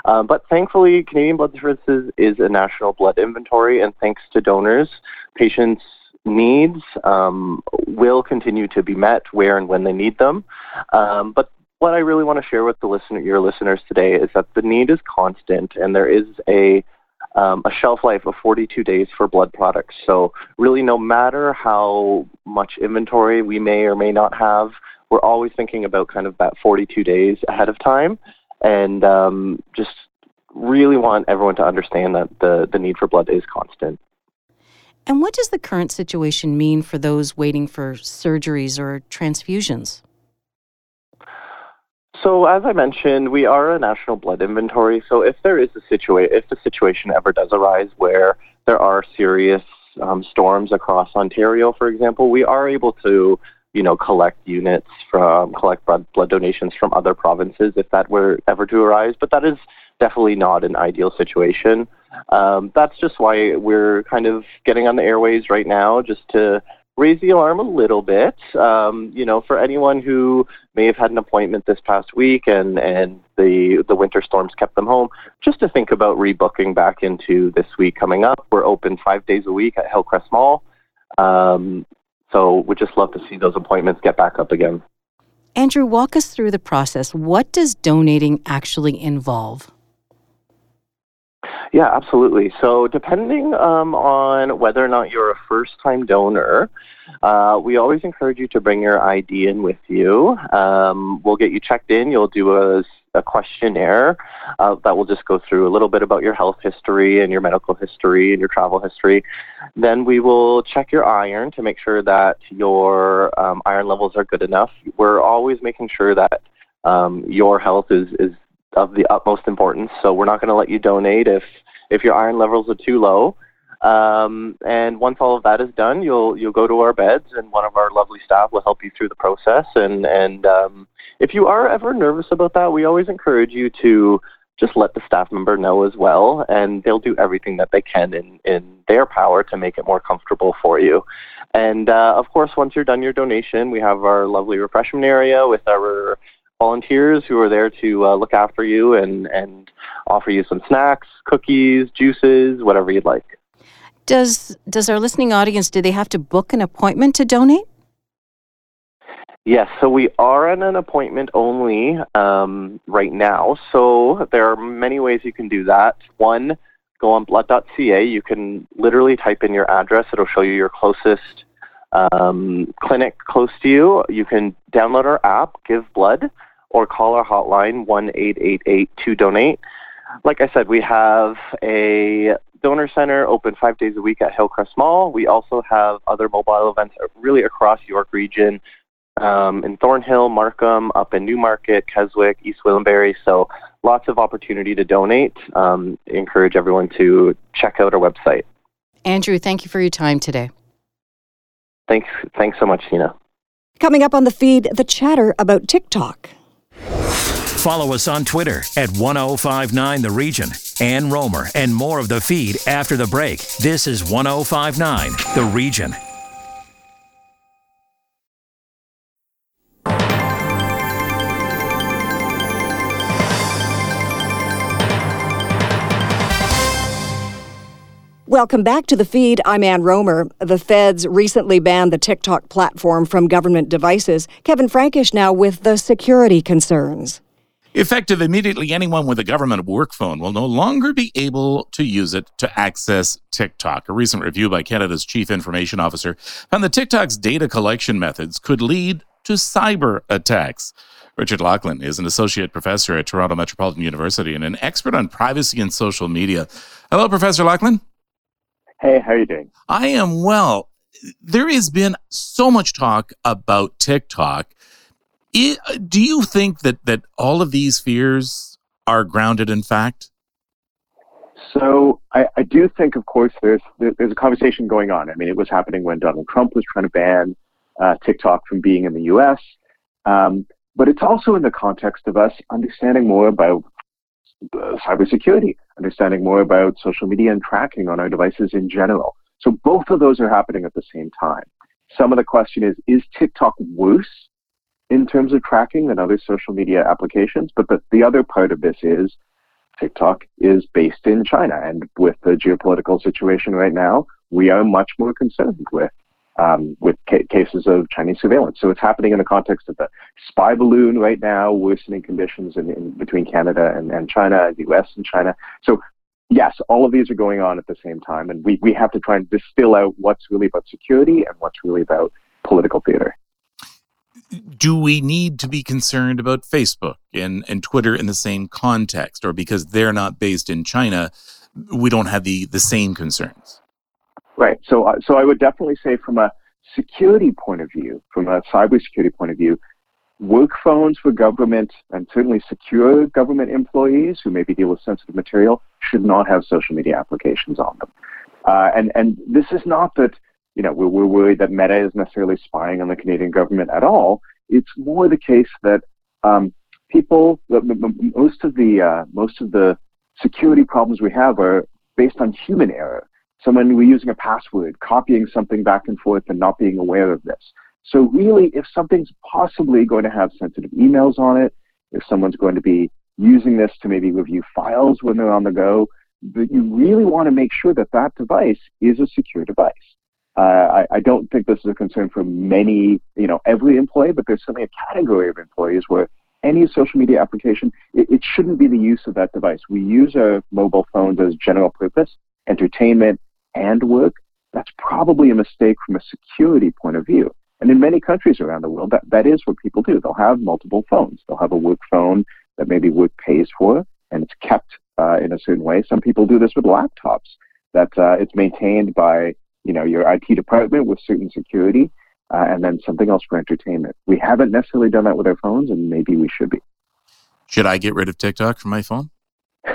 Um, but thankfully, Canadian Blood Services is a national blood inventory, and thanks to donors, patients' needs um, will continue to be met where and when they need them. Um, but what I really want to share with the listener, your listeners today, is that the need is constant, and there is a um, a shelf life of 42 days for blood products. So, really, no matter how much inventory we may or may not have, we're always thinking about kind of that 42 days ahead of time and um, just really want everyone to understand that the, the need for blood is constant. And what does the current situation mean for those waiting for surgeries or transfusions? So as I mentioned, we are a national blood inventory. So if there is a situation, if the situation ever does arise where there are serious um, storms across Ontario, for example, we are able to, you know, collect units from collect blood, blood donations from other provinces if that were ever to arise. But that is definitely not an ideal situation. Um, that's just why we're kind of getting on the airways right now, just to raise the alarm a little bit. Um, you know, for anyone who may have had an appointment this past week and and the the winter storms kept them home, just to think about rebooking back into this week coming up. We're open five days a week at Hillcrest Mall. Um, so we'd just love to see those appointments get back up again. Andrew, walk us through the process. What does donating actually involve? Yeah, absolutely. So, depending um, on whether or not you're a first time donor, uh, we always encourage you to bring your ID in with you. Um, we'll get you checked in. You'll do a, a questionnaire uh, that will just go through a little bit about your health history and your medical history and your travel history. Then we will check your iron to make sure that your um, iron levels are good enough. We're always making sure that um, your health is, is of the utmost importance. So we're not going to let you donate if if your iron levels are too low. Um, and once all of that is done, you'll you'll go to our beds, and one of our lovely staff will help you through the process. And and um, if you are ever nervous about that, we always encourage you to just let the staff member know as well, and they'll do everything that they can in in their power to make it more comfortable for you. And uh, of course, once you're done your donation, we have our lovely refreshment area with our volunteers who are there to uh, look after you and, and offer you some snacks, cookies, juices, whatever you'd like. Does does our listening audience do they have to book an appointment to donate? Yes, so we are on an appointment only um, right now. So there are many ways you can do that. One, go on blood.ca. You can literally type in your address. It'll show you your closest um, clinic close to you. You can download our app, Give Blood, or call our hotline, 1 888 to donate. Like I said, we have a donor center open five days a week at Hillcrest Mall. We also have other mobile events really across York region um, in Thornhill, Markham, up in Newmarket, Keswick, East Gwillimbury. So lots of opportunity to donate. Um, encourage everyone to check out our website. Andrew, thank you for your time today. Thanks, thanks so much, Tina. Coming up on the feed, the chatter about TikTok. Follow us on Twitter at 1059 The Region. Ann Rohmer and more of the feed after the break. This is 1059 The Region. Welcome back to the feed. I'm Ann Rohmer. The feds recently banned the TikTok platform from government devices. Kevin Frankish now with the security concerns. Effective immediately, anyone with a government work phone will no longer be able to use it to access TikTok. A recent review by Canada's chief information officer found that TikTok's data collection methods could lead to cyber attacks. Richard Lachman is an associate professor at Toronto Metropolitan University and an expert on privacy and social media. Hello, Professor Lachman. Hey, how are you doing? I am well. There has been so much talk about TikTok. It, do you think that that all of these fears are grounded in fact? So I, I do think, of course, there's there's a conversation going on. I mean, it was happening when Donald Trump was trying to ban uh, TikTok from being in the U.S. Um, but it's also in the context of us understanding more about uh, cybersecurity, understanding more about social media and tracking on our devices in general. So both of those are happening at the same time. Some of the question is, is TikTok worse in terms of tracking than other social media applications? But the, the other part of this is TikTok is based in China. And with the geopolitical situation right now, we are much more concerned with um, with ca- cases of Chinese surveillance. So it's happening in the context of the spy balloon right now, worsening conditions in, in between Canada and, and China, the U.S. and China. So yes, all of these are going on at the same time, and we, we have to try and distill out what's really about security and what's really about political theater. Do we need to be concerned about Facebook and, and Twitter in the same context, or because they're not based in China, we don't have the, the same concerns? Right. So, uh, so I would definitely say, from a security point of view, from a cybersecurity point of view, work phones for government and certainly secure government employees who maybe deal with sensitive material should not have social media applications on them. Uh, and and this is not that you know we're, we're worried that Meta is necessarily spying on the Canadian government at all. It's more the case that um, people, most of the uh, most of the security problems we have are based on human error someone were using a password, copying something back and forth and not being aware of this. So really, if something's possibly going to have sensitive emails on it, if someone's going to be using this to maybe review files when they're on the go, that you really want to make sure that that device is a secure device. Uh, I, I, don't think this is a concern for many, you know, every employee, but there's certainly a category of employees where any social media application, it, it shouldn't be the use of that device. We use our mobile phones as general purpose, entertainment, and work, that's probably a mistake from a security point of view. And in many countries around the world, that, that is what people do. They'll have multiple phones. They'll have a work phone that maybe work pays for, and it's kept uh, in a certain way. Some people do this with laptops that uh, it's maintained by you know your IT department with certain security, uh, and then something else for entertainment. We haven't necessarily done that with our phones, and maybe we should be. Should I get rid of TikTok from my phone?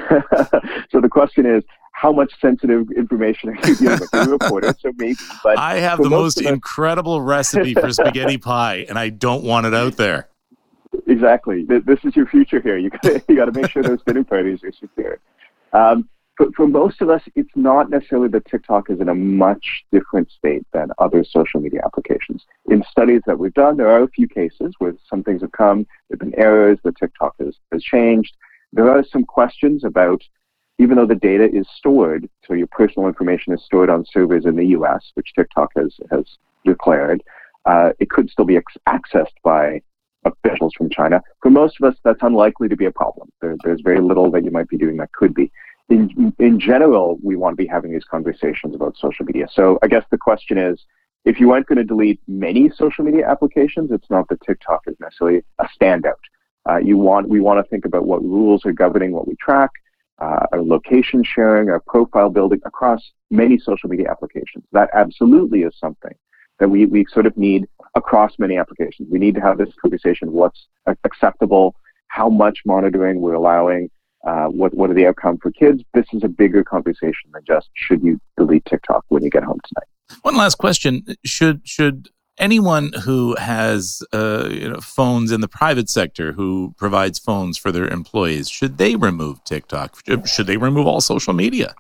so the question is, how much sensitive information are you dealing with? You're a reporter, so maybe. But I have the most, most incredible recipe for spaghetti pie, and I don't want it out there. Exactly. This is your future here. You got you got to make sure those dinner parties are secure. Um, but for most of us, it's not necessarily that TikTok is in a much different state than other social media applications. In studies that we've done, there are a few cases where some things have come, there have been errors, that TikTok has, has changed. There are some questions about, even though the data is stored, so your personal information is stored on servers in the US, which TikTok has, has declared, uh, it could still be ex- accessed by officials from China. For most of us, that's unlikely to be a problem. There, there's very little that you might be doing that could be in, in general, we want to be having these conversations about social media. So I guess the question is, if you aren't going to delete many social media applications, it's not that TikTok is necessarily a standout. Uh, you want, we want to think about what rules are governing what we track, uh, our location sharing, our profile building across many social media applications. That absolutely is something that we, we sort of need across many applications. We need to have this conversation, what's acceptable, how much monitoring we're allowing, uh, what what are the outcome for kids? This is a bigger conversation than just should you delete TikTok when you get home tonight. One last question: Should should anyone who has uh, you know, phones in the private sector who provides phones for their employees should they remove TikTok? Should they remove all social media?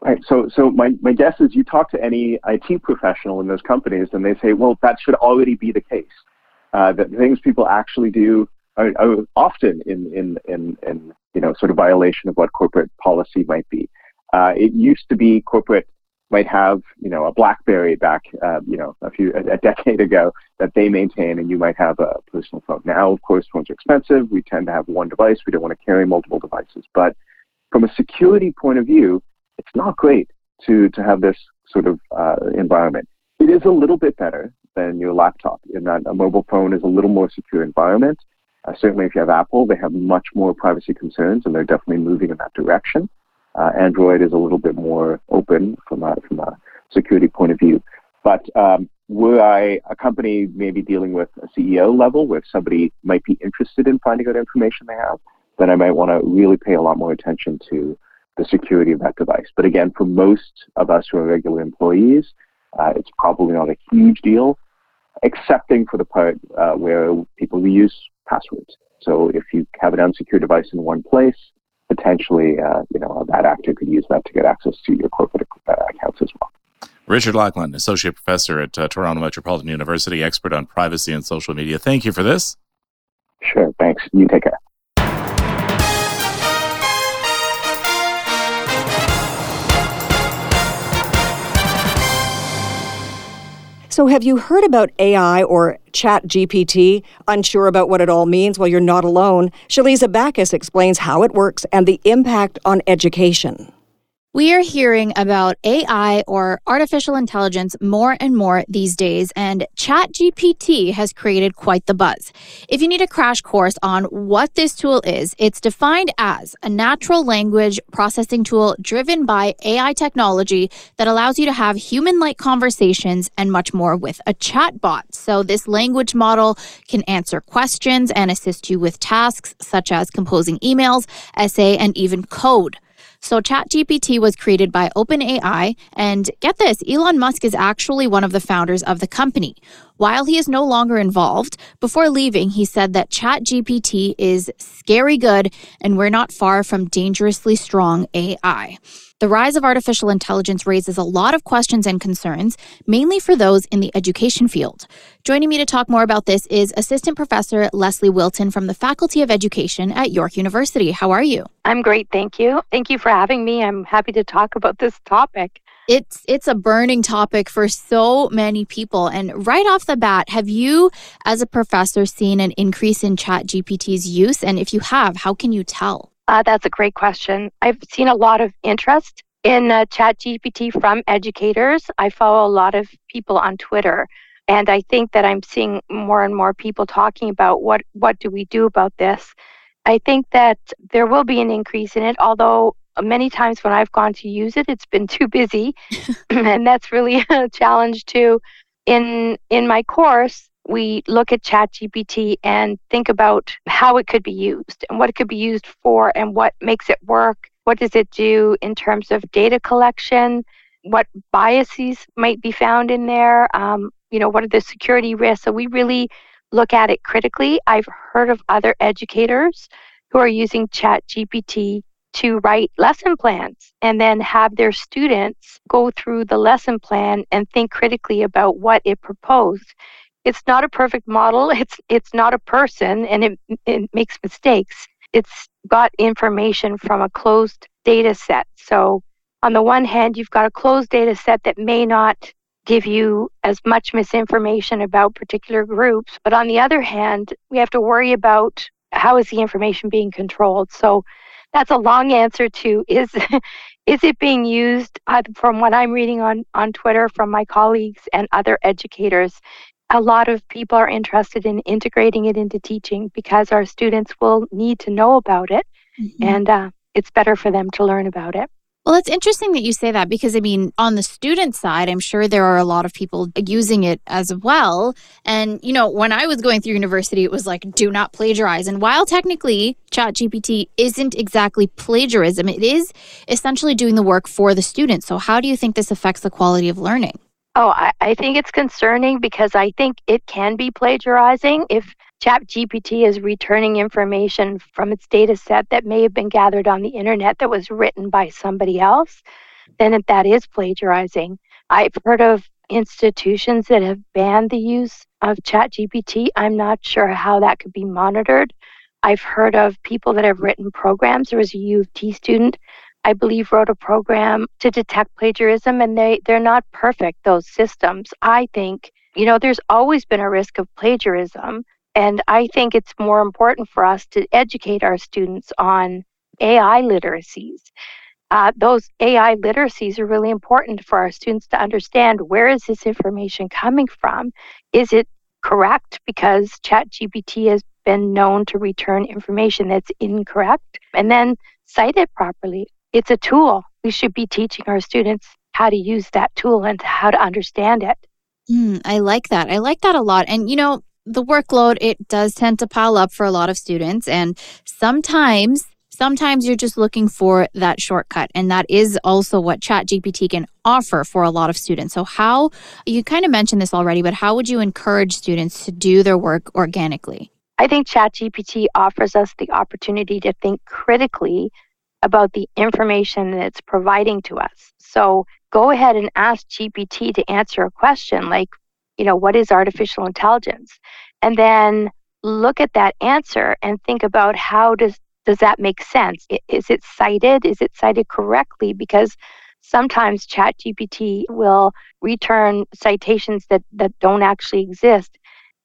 Right. So, so my, my guess is you talk to any IT professional in those companies, and they say, well, that should already be the case. Uh, that things people actually do are, are often in, in, in, in you know, sort of violation of what corporate policy might be. Uh, it used to be corporate might have, you know, a BlackBerry back, uh, you know, a few a, a, decade ago that they maintain, and you might have a personal phone. Now, of course, phones are expensive. We tend to have one device. We don't want to carry multiple devices. But from a security point of view, it's not great to to have this sort of uh, environment. It is a little bit better than your laptop in that a mobile phone is a little more secure environment. Uh, certainly, if you have Apple, they have much more privacy concerns, and they're definitely moving in that direction. Uh, Android is a little bit more open from a, from a security point of view. But um, were I a company maybe dealing with a CEO level where somebody might be interested in finding out information they have, then I might want to really pay a lot more attention to the security of that device. But again, for most of us who are regular employees, uh, it's probably not a huge deal, excepting for the part uh, where people use passwords. So if you have an unsecured device in one place, potentially, uh, you know, a bad actor could use that to get access to your corporate uh, accounts as well. Richard Lachman, associate professor at uh, Toronto Metropolitan University, expert on privacy and social media. Thank you for this. Sure. Thanks. You take care. So, have you heard about AI or Chat GPT? Unsure about what it all means? Well, you're not alone. Shaliza Bacchus explains how it works and the impact on education. We are hearing about AI or artificial intelligence more and more these days, and ChatGPT has created quite the buzz. If you need a crash course on what this tool is, it's defined as a natural language processing tool driven by AI technology that allows you to have human like conversations and much more with a chatbot. So, this language model can answer questions and assist you with tasks such as composing emails, essay, and even code. So, ChatGPT was created by OpenAI, and get this Elon Musk is actually one of the founders of the company. While he is no longer involved, before leaving, he said that ChatGPT is scary good and we're not far from dangerously strong AI. The rise of artificial intelligence raises a lot of questions and concerns, mainly for those in the education field. Joining me to talk more about this is Assistant Professor Leslie Wilton from the Faculty of Education at York University. How are you? I'm great, thank you. Thank you for having me. I'm happy to talk about this topic. It's it's a burning topic for so many people and right off the bat have you as a professor seen an increase in chat GPT's use and if you have how can you tell? Uh, that's a great question. I've seen a lot of interest in uh, chat GPT from educators. I follow a lot of people on Twitter and I think that I'm seeing more and more people talking about what what do we do about this. I think that there will be an increase in it, although many times when I've gone to use it, it's been too busy, and that's really a challenge too. In in my course, we look at ChatGPT and think about how it could be used and what it could be used for and what makes it work, What does it do in terms of data collection? What biases might be found in there? Um, you know, what are the security risks? So we really look at it critically. I've heard of other educators who are using Chat GPT to write lesson plans and then have their students go through the lesson plan and think critically about what it proposed. It's not a perfect model. It's it's not a person and it, it makes mistakes. It's got information from a closed data set. So on the one hand, you've got a closed data set that may not give you as much misinformation about particular groups. But on the other hand, we have to worry about how is the information being controlled. So that's a long answer to is is it being used uh, from what I'm reading on on Twitter from my colleagues and other educators. A lot of people are interested in integrating it into teaching because our students will need to know about it, mm-hmm. and uh, it's better for them to learn about it. Well, it's interesting that you say that because I mean, on the student side, I'm sure there are a lot of people using it as well. And, you know, when I was going through university, it was like, do not plagiarize. And while technically ChatGPT isn't exactly plagiarism, it is essentially doing the work for the student. So, how do you think this affects the quality of learning? Oh, I, I think it's concerning because I think it can be plagiarizing if ChatGPT is returning information from its data set that may have been gathered on the internet that was written by somebody else, then that is plagiarizing. I've heard of institutions that have banned the use of ChatGPT. I'm not sure how that could be monitored. I've heard of people that have written programs. There was a U of T student, I believe, wrote a program to detect plagiarism, and they, they're not perfect, those systems. I think, you know, there's always been a risk of plagiarism. And I think it's more important for us to educate our students on AI literacies. Uh, those AI literacies are really important for our students to understand where is this information coming from? Is it correct? Because ChatGPT has been known to return information that's incorrect and then cite it properly. It's a tool. We should be teaching our students how to use that tool and how to understand it. Mm, I like that. I like that a lot. And, you know, the workload it does tend to pile up for a lot of students and sometimes sometimes you're just looking for that shortcut and that is also what ChatGPT can offer for a lot of students. So how you kind of mentioned this already, but how would you encourage students to do their work organically? I think ChatGPT offers us the opportunity to think critically about the information that it's providing to us. So go ahead and ask GPT to answer a question like you know, what is artificial intelligence? And then look at that answer and think about how does does that make sense? Is it cited? Is it cited correctly? Because sometimes ChatGPT will return citations that, that don't actually exist.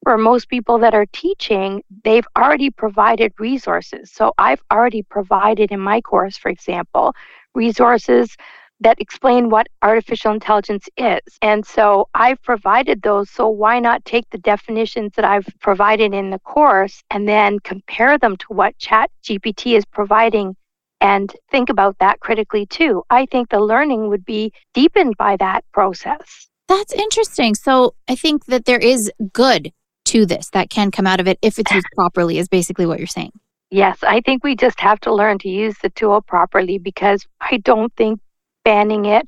For most people that are teaching, they've already provided resources. So I've already provided in my course, for example, resources that explain what artificial intelligence is. And so I've provided those. So why not take the definitions that I've provided in the course and then compare them to what Chat GPT is providing and think about that critically too? I think the learning would be deepened by that process. That's interesting. So I think that there is good to this that can come out of it if it's used properly, is basically what you're saying. Yes, I think we just have to learn to use the tool properly because I don't think banning it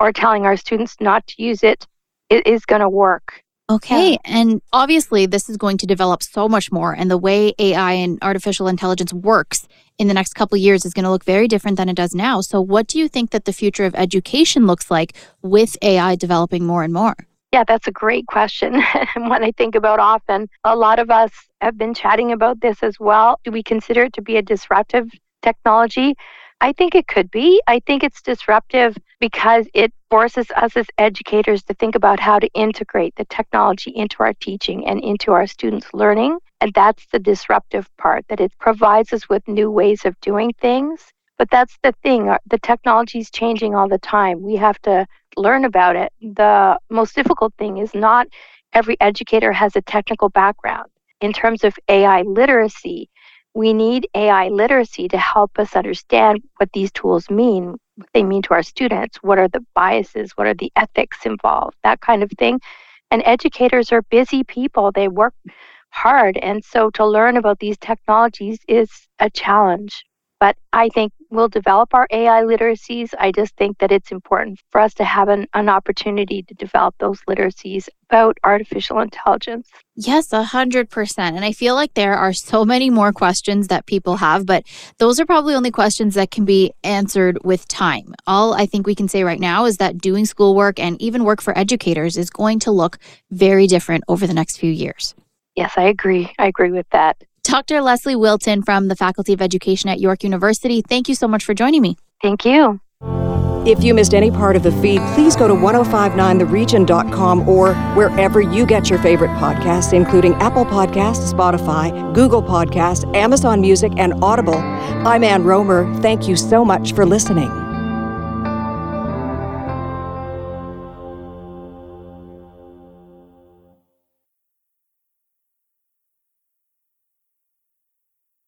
or telling our students not to use it, it is going to work. Okay. Yeah. And obviously, this is going to develop so much more. And the way AI and artificial intelligence works in the next couple years is going to look very different than it does now. So, what do you think that the future of education looks like with AI developing more and more? Yeah, that's a great question. and one I think about often. A lot of us have been chatting about this as well. Do we consider it to be a disruptive technology? I think it could be. I think it's disruptive because it forces us as educators to think about how to integrate the technology into our teaching and into our students' learning. And that's the disruptive part, that it provides us with new ways of doing things. But that's the thing, uh, the technology is changing all the time. We have to learn about it. The most difficult thing is not every educator has a technical background. In terms of AI literacy, we need AI literacy to help us understand what these tools mean, what they mean to our students, what are the biases, what are the ethics involved, that kind of thing. And educators are busy people, they work hard. And so to learn about these technologies is a challenge. But I think we'll develop our AI literacies. I just think that it's important for us to have an, an opportunity to develop those literacies about artificial intelligence. Yes, a hundred percent. And I feel like there are so many more questions that people have, but those are probably only questions that can be answered with time. All I think we can say right now is that doing schoolwork and even work for educators is going to look very different over the next few years. Yes, I agree. I agree with that. Dr. Leslie Wilton from the Faculty of Education at York University, thank you so much for joining me. Thank you. If you missed any part of the feed, please go to 1059theregion.com or wherever you get your favorite podcasts, including Apple Podcasts, Spotify, Google Podcasts, Amazon Music, and Audible. I'm Ann Rohmer. Thank you so much for listening.